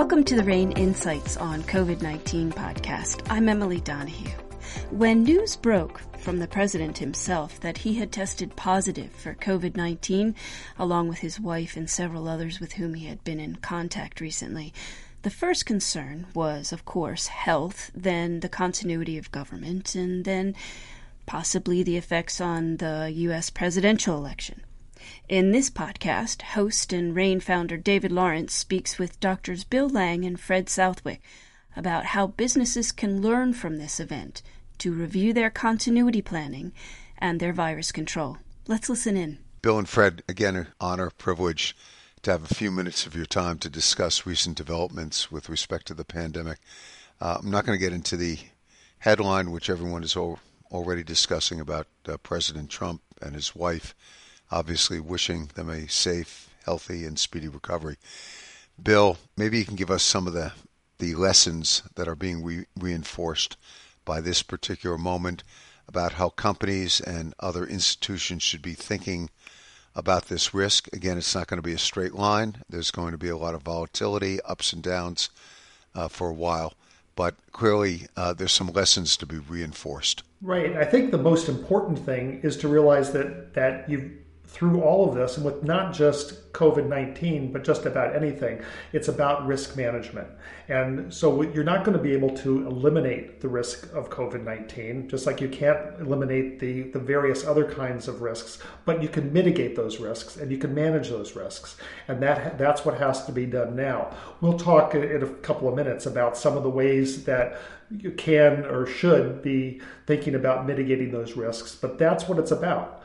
Welcome to the RANE Insights on COVID 19 podcast. I'm Emily Donahue. When news broke from the president himself that he had tested positive for COVID 19, along with his wife and several others with whom he had been in contact recently, the first concern was, of course, health, then the continuity of government, and then possibly the effects on the U.S. presidential election. In this podcast, host and RANE founder David Lawrence speaks with doctors Bill Lang and Fred Southwick about how businesses can learn from this event to review their continuity planning and their virus control. Let's listen in. Bill and Fred, again, an honor, privilege to have a few minutes of your time to discuss recent developments with respect to the pandemic. Uh, I'm not going to get into the headline, which everyone is already discussing about uh, President Trump and his wife obviously wishing them a safe, healthy, and speedy recovery. Bill, maybe you can give us some of the, the lessons that are being re- reinforced by this particular moment about how companies and other institutions should be thinking about this risk. Again, it's not going to be a straight line. There's going to be a lot of volatility, ups and downs uh, for a while. But clearly, uh, there's some lessons to be reinforced. Right. I think the most important thing is to realize that that you've through all of this, and with not just COVID 19, but just about anything, it's about risk management. And so you're not going to be able to eliminate the risk of COVID 19, just like you can't eliminate the, the various other kinds of risks, but you can mitigate those risks and you can manage those risks. And that, that's what has to be done now. We'll talk in a couple of minutes about some of the ways that you can or should be thinking about mitigating those risks, but that's what it's about.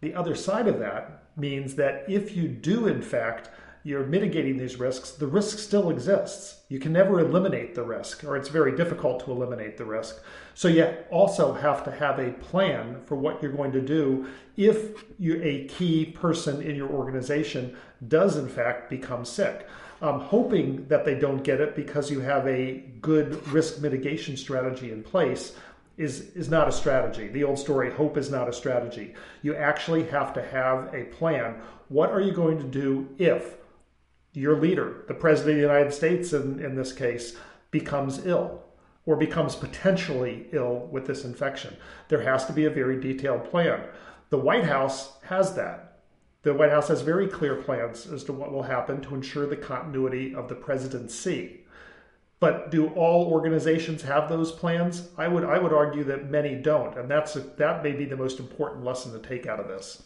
The other side of that means that if you do, in fact, you're mitigating these risks, the risk still exists. You can never eliminate the risk, or it's very difficult to eliminate the risk. So you also have to have a plan for what you're going to do if you, a key person in your organization does, in fact, become sick. Um, hoping that they don't get it because you have a good risk mitigation strategy in place is is not a strategy. The old story, hope is not a strategy. You actually have to have a plan. What are you going to do if your leader, the president of the United States in, in this case, becomes ill or becomes potentially ill with this infection? There has to be a very detailed plan. The White House has that. The White House has very clear plans as to what will happen to ensure the continuity of the presidency. But do all organizations have those plans? I would I would argue that many don't, and that's a, that may be the most important lesson to take out of this.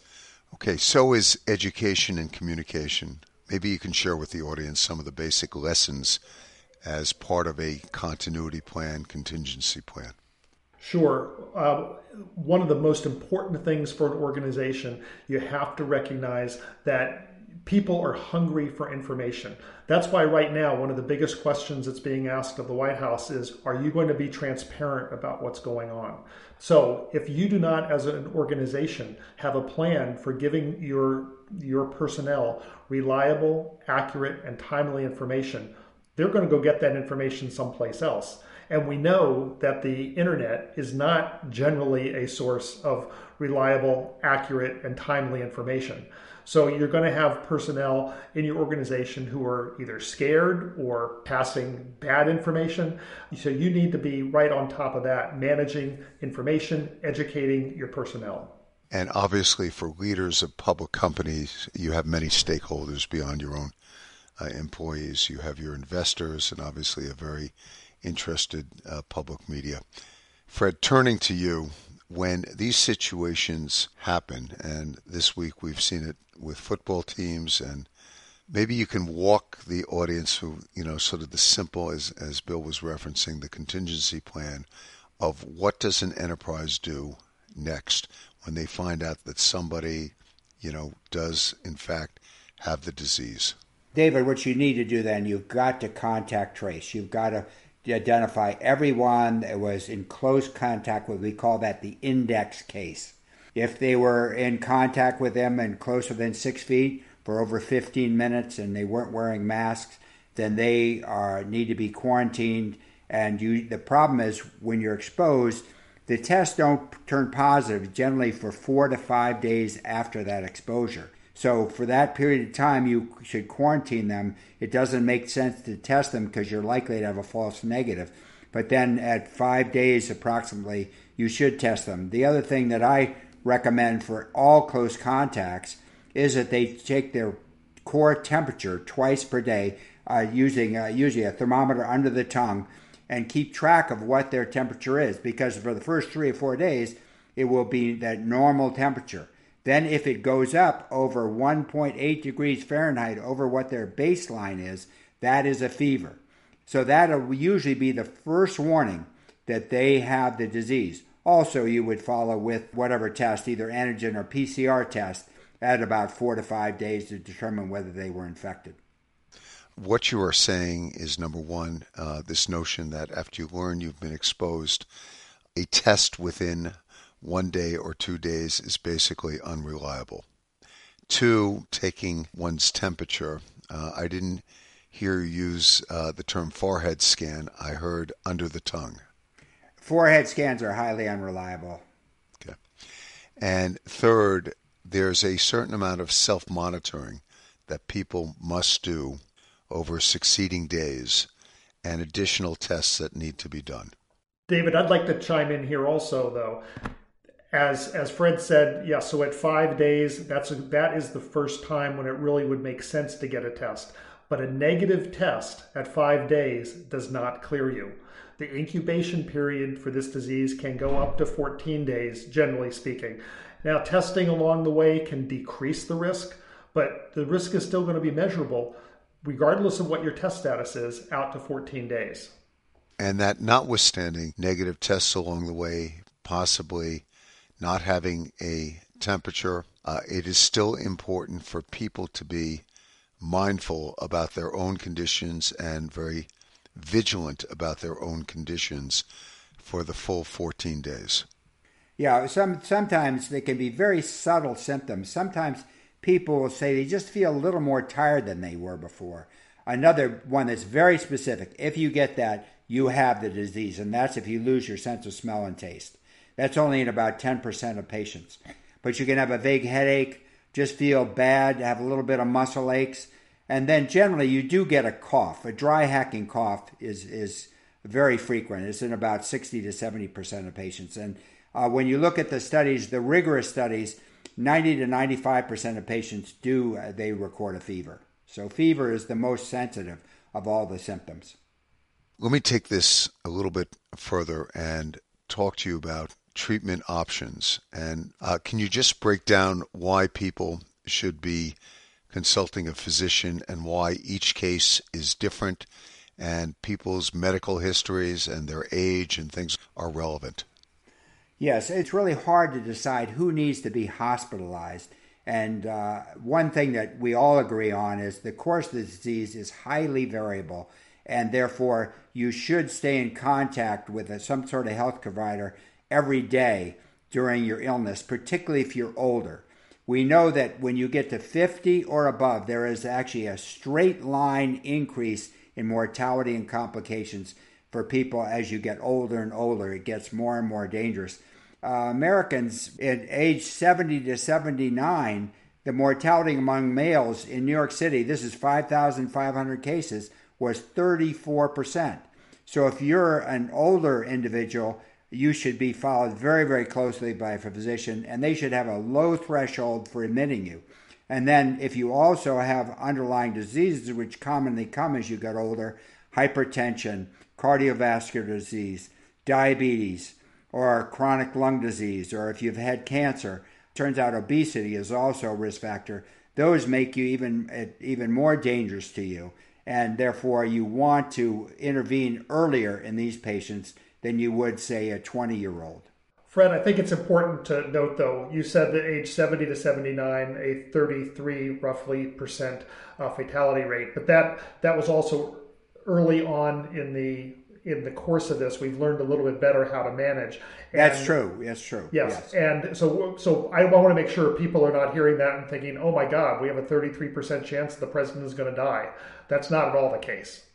Okay, so is education and communication. Maybe you can share with the audience some of the basic lessons as part of a continuity plan, contingency plan. Sure. Uh, one of the most important things for an organization, you have to recognize that people are hungry for information. That's why, right now, one of the biggest questions that's being asked of the White House is Are you going to be transparent about what's going on? So, if you do not, as an organization, have a plan for giving your, your personnel reliable, accurate, and timely information, they're going to go get that information someplace else. And we know that the internet is not generally a source of reliable, accurate, and timely information. So you're going to have personnel in your organization who are either scared or passing bad information. So you need to be right on top of that, managing information, educating your personnel. And obviously, for leaders of public companies, you have many stakeholders beyond your own uh, employees. You have your investors, and obviously, a very interested uh, public media. Fred, turning to you, when these situations happen, and this week we've seen it with football teams, and maybe you can walk the audience who, you know, sort of the simple, as, as Bill was referencing, the contingency plan of what does an enterprise do next when they find out that somebody, you know, does in fact have the disease. David, what you need to do then, you've got to contact trace. You've got to identify everyone that was in close contact with, we call that the index case. If they were in contact with them and closer than six feet for over 15 minutes and they weren't wearing masks, then they are need to be quarantined. And you, the problem is when you're exposed, the tests don't turn positive generally for four to five days after that exposure. So for that period of time, you should quarantine them. It doesn't make sense to test them because you're likely to have a false negative. But then at five days approximately, you should test them. The other thing that I recommend for all close contacts is that they take their core temperature twice per day uh, using uh, usually a thermometer under the tongue and keep track of what their temperature is because for the first three or four days, it will be that normal temperature. Then, if it goes up over 1.8 degrees Fahrenheit over what their baseline is, that is a fever. So, that'll usually be the first warning that they have the disease. Also, you would follow with whatever test, either antigen or PCR test, at about four to five days to determine whether they were infected. What you are saying is number one, uh, this notion that after you learn you've been exposed, a test within one day or two days is basically unreliable. Two, taking one's temperature. Uh, I didn't hear you use uh, the term forehead scan. I heard under the tongue. Forehead scans are highly unreliable. Okay. And third, there's a certain amount of self monitoring that people must do over succeeding days and additional tests that need to be done. David, I'd like to chime in here also, though as as Fred said, yeah. So at five days, that's a, that is the first time when it really would make sense to get a test. But a negative test at five days does not clear you. The incubation period for this disease can go up to 14 days, generally speaking. Now, testing along the way can decrease the risk, but the risk is still going to be measurable, regardless of what your test status is, out to 14 days. And that notwithstanding negative tests along the way, possibly not having a temperature, uh, it is still important for people to be mindful about their own conditions and very vigilant about their own conditions for the full 14 days. Yeah, some sometimes they can be very subtle symptoms. Sometimes people will say they just feel a little more tired than they were before. Another one that's very specific. If you get that, you have the disease, and that's if you lose your sense of smell and taste. That's only in about 10% of patients. But you can have a vague headache, just feel bad, have a little bit of muscle aches, and then generally you do get a cough. A dry hacking cough is, is very frequent. It's in about 60 to 70% of patients. And uh, when you look at the studies, the rigorous studies, 90 to 95% of patients do, uh, they record a fever. So fever is the most sensitive of all the symptoms. Let me take this a little bit further and talk to you about treatment options. And uh, can you just break down why people should be consulting a physician and why each case is different and people's medical histories and their age and things are relevant? Yes, it's really hard to decide who needs to be hospitalized. And uh, one thing that we all agree on is the course of the disease is highly variable, and therefore you should stay in contact with a, some sort of health provider every day during your illness, particularly if you're older. We know that when you get to 50 or above, there is actually a straight line increase in mortality and complications for people as you get older and older. It gets more and more dangerous. Uh, Americans at age 70 to 79, the mortality among males in New York City, this is 5,500 cases, was 34%. So if you're an older individual, you should be followed very, very closely by a physician, and they should have a low threshold for admitting you. And then, if you also have underlying diseases which commonly come as you get older, hypertension, cardiovascular disease, diabetes, or chronic lung disease, or if you've had cancer, turns out obesity is also a risk factor. Those make you even eh, even more dangerous to you, and therefore you want to intervene earlier in these patients than you would, say, a 20 year old. Fred, I think it's important to note, though, you said that age 70 to 79, a 33 roughly percent uh, fatality rate, but that that was also early on in the in the course of this. We've learned a little bit better how to manage. And, That's true. That's true. Yes. yes. and so so I want to make sure people are not hearing that and thinking, "Oh my God, we have a 33 percent chance the president is going to die." That's not at all the case.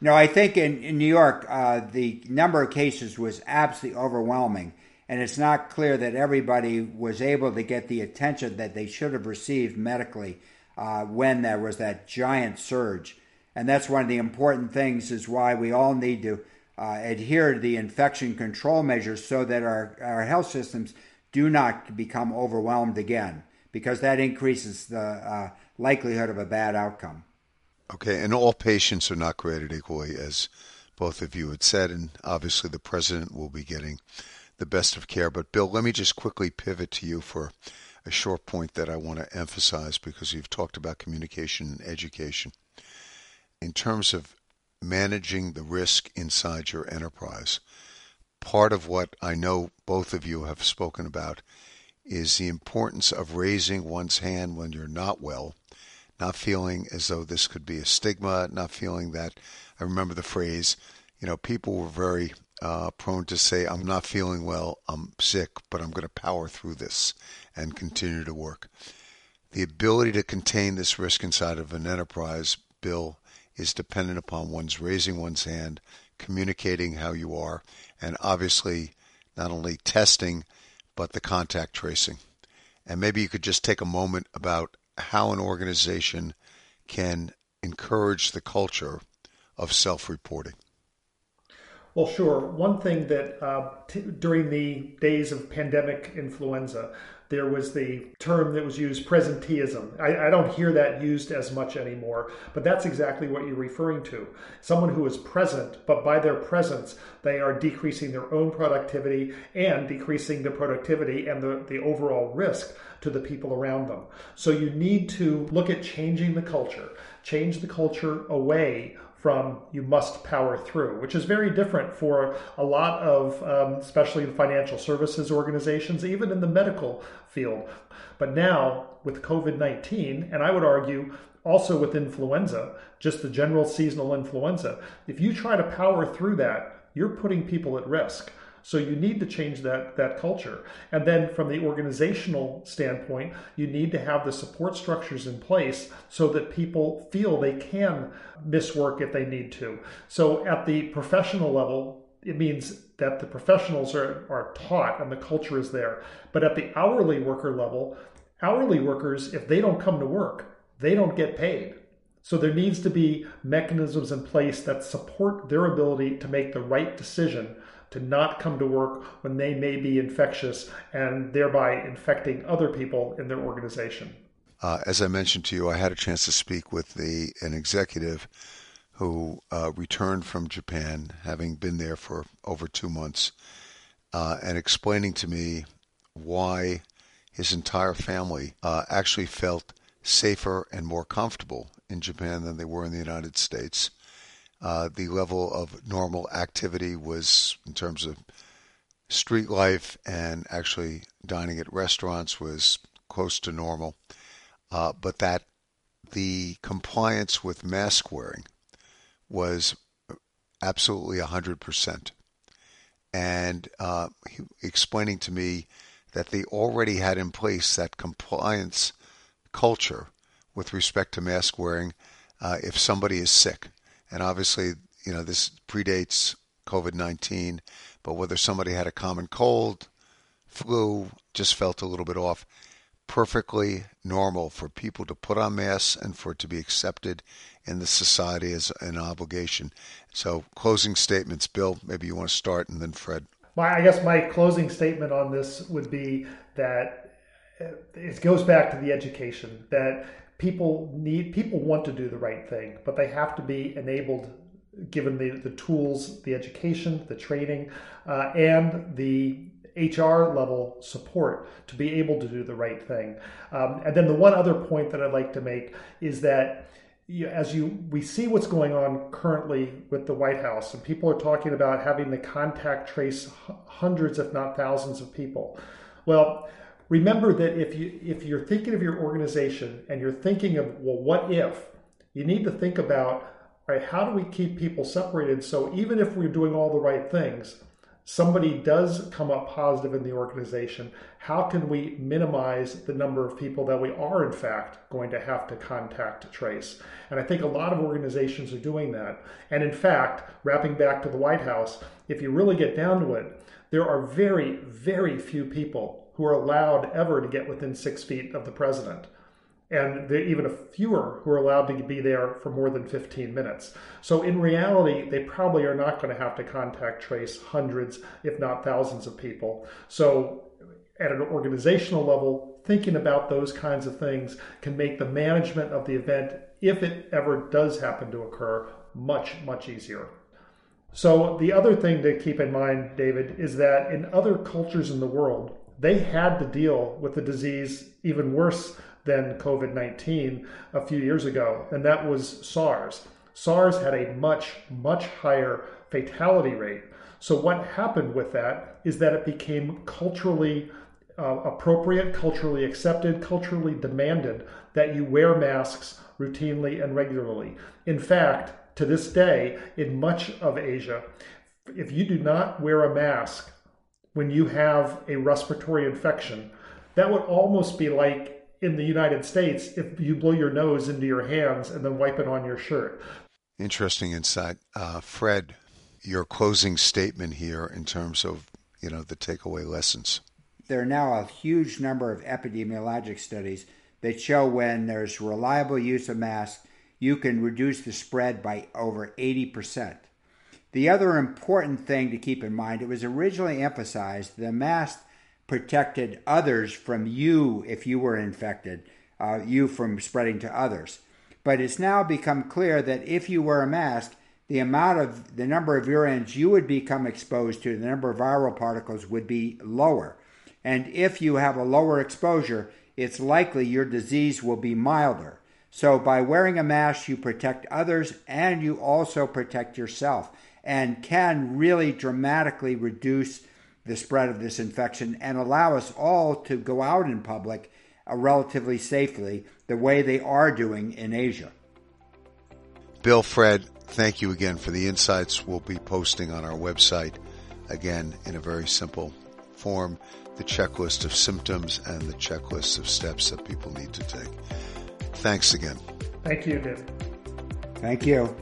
No, I think in, in New York, uh, the number of cases was absolutely overwhelming. and it's not clear that everybody was able to get the attention that they should have received medically uh, when there was that giant surge. And that's one of the important things is why we all need to uh, adhere to the infection control measures so that our, our health systems do not become overwhelmed again, because that increases the uh, likelihood of a bad outcome. Okay, and all patients are not created equally, as both of you had said, and obviously the president will be getting the best of care. But Bill, let me just quickly pivot to you for a short point that I want to emphasize because you've talked about communication and education. In terms of managing the risk inside your enterprise, part of what I know both of you have spoken about is the importance of raising one's hand when you're not well, not feeling as though this could be a stigma, not feeling that. I remember the phrase, you know, people were very uh, prone to say, I'm not feeling well, I'm sick, but I'm going to power through this and continue to work. The ability to contain this risk inside of an enterprise, Bill, is dependent upon one's raising one's hand, communicating how you are, and obviously not only testing, but the contact tracing. And maybe you could just take a moment about how an organization can encourage the culture of self reporting. Well, sure. One thing that uh, t- during the days of pandemic influenza, there was the term that was used, presenteeism. I, I, don't hear that used as much anymore, but that's exactly what you're referring to. Someone who is present, but by their presence, they are decreasing their own productivity and decreasing the productivity and the, the overall risk to the people around them. So you need to look at changing the culture, change the culture away from you must power through, which is very different for a lot of, um, especially the financial services organizations, even in the medical field. But now with COVID 19, and I would argue also with influenza, just the general seasonal influenza, if you try to power through that, you're putting people at risk. So you need to change that that culture. And then from the organizational standpoint, you need to have the support structures in place so that people feel they can miss work if they need to. So at the professional level, it means that the professionals are, are taught and the culture is there. But at the hourly worker level, hourly workers, if they don't come to work, they don't get paid. So there needs to be mechanisms in place that support their ability to make the right decision to not come to work when they may be infectious and thereby infecting other people in their organization. Uh, as I mentioned to you, I had a chance to speak with the an executive who uh, returned from Japan, having been there for over two months, uh, and explaining to me why his entire family uh, actually felt safer and more comfortable in Japan than they were in the United States. Uh, the level of normal activity was, in terms of street life and actually dining at restaurants, was close to normal. Uh, but that the compliance with mask wearing was absolutely 100%. And uh, explaining to me that they already had in place that compliance culture with respect to mask wearing uh, if somebody is sick and obviously, you know, this predates COVID 19, but whether somebody had a common cold, flu, just felt a little bit off, perfectly normal for people to put on masks and for it to be accepted in the society as an obligation. So, closing statements, Bill, maybe you want to start and then Fred. My, I guess my closing statement on this would be that it goes back to the education that people need people want to do the right thing, but they have to be enabled given the, the tools, the education, the training, uh, and the HR level support to be able to do the right thing. Um, and then the one other point that I'd like to make is that you, as you we see what's going on currently with the White House, and people are talking about having the contact trace hundreds, if not thousands, of people. Well, remember that if you if you're thinking of your organization and you're thinking of well what if you need to think about how do we keep people separated? So even if we're doing all the right things somebody does come up positive in the organization how can we minimize the number of people that we are in fact going to have to contact trace? And i think a lot of organizations are doing that. And in fact wrapping back to the white house if you really get down to it there are very, very few people who are allowed ever to get within six feet of the president. And there are even fewer who are allowed to be there for more than 15 minutes. So, in reality, they probably are not going to have to contact trace hundreds, if not thousands, of people. So, at an organizational level, thinking about those kinds of things can make the management of the event, if it ever does happen to occur, much, much easier. So, the other thing to keep in mind, David, is that in other cultures in the world, they had to deal with the disease even worse than COVID 19 a few years ago, and that was SARS. SARS had a much, much higher fatality rate. So, what happened with that is that it became culturally uh, appropriate, culturally accepted, culturally demanded that you wear masks routinely and regularly. In fact, to this day, in much of Asia, if you do not wear a mask when you have a respiratory infection, that would almost be like in the United States if you blow your nose into your hands and then wipe it on your shirt. Interesting insight. Uh, Fred, your closing statement here in terms of you know the takeaway lessons. There are now a huge number of epidemiologic studies that show when there's reliable use of masks, you can reduce the spread by over 80%. The other important thing to keep in mind, it was originally emphasized the mask protected others from you if you were infected, uh, you from spreading to others. But it's now become clear that if you wear a mask, the amount of the number of virions you would become exposed to, the number of viral particles would be lower. And if you have a lower exposure, it's likely your disease will be milder. So by wearing a mask, you protect others and you also protect yourself and can really dramatically reduce the spread of this infection and allow us all to go out in public uh, relatively safely the way they are doing in Asia. Bill, Fred, thank you again for the insights we'll be posting on our website again in a very simple form the checklist of symptoms and the checklist of steps that people need to take. Thanks again. Thank you, David. Thank you.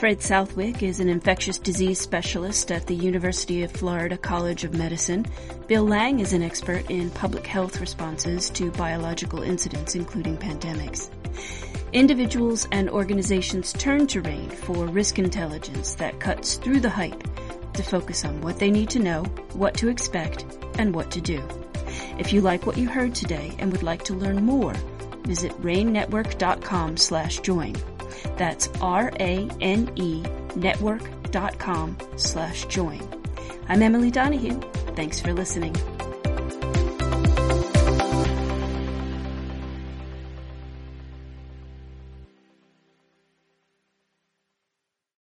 Fred Southwick is an infectious disease specialist at the University of Florida College of Medicine. Bill Lang is an expert in public health responses to biological incidents, including pandemics. Individuals and organizations turn to RANE for risk intelligence that cuts through the hype to focus on what they need to know, what to expect, and what to do. If you like what you heard today and would like to learn more, visit ranenetwork.com slash join. That's R-A-N-E network.com slash join. I'm Emily Donahue. Thanks for listening.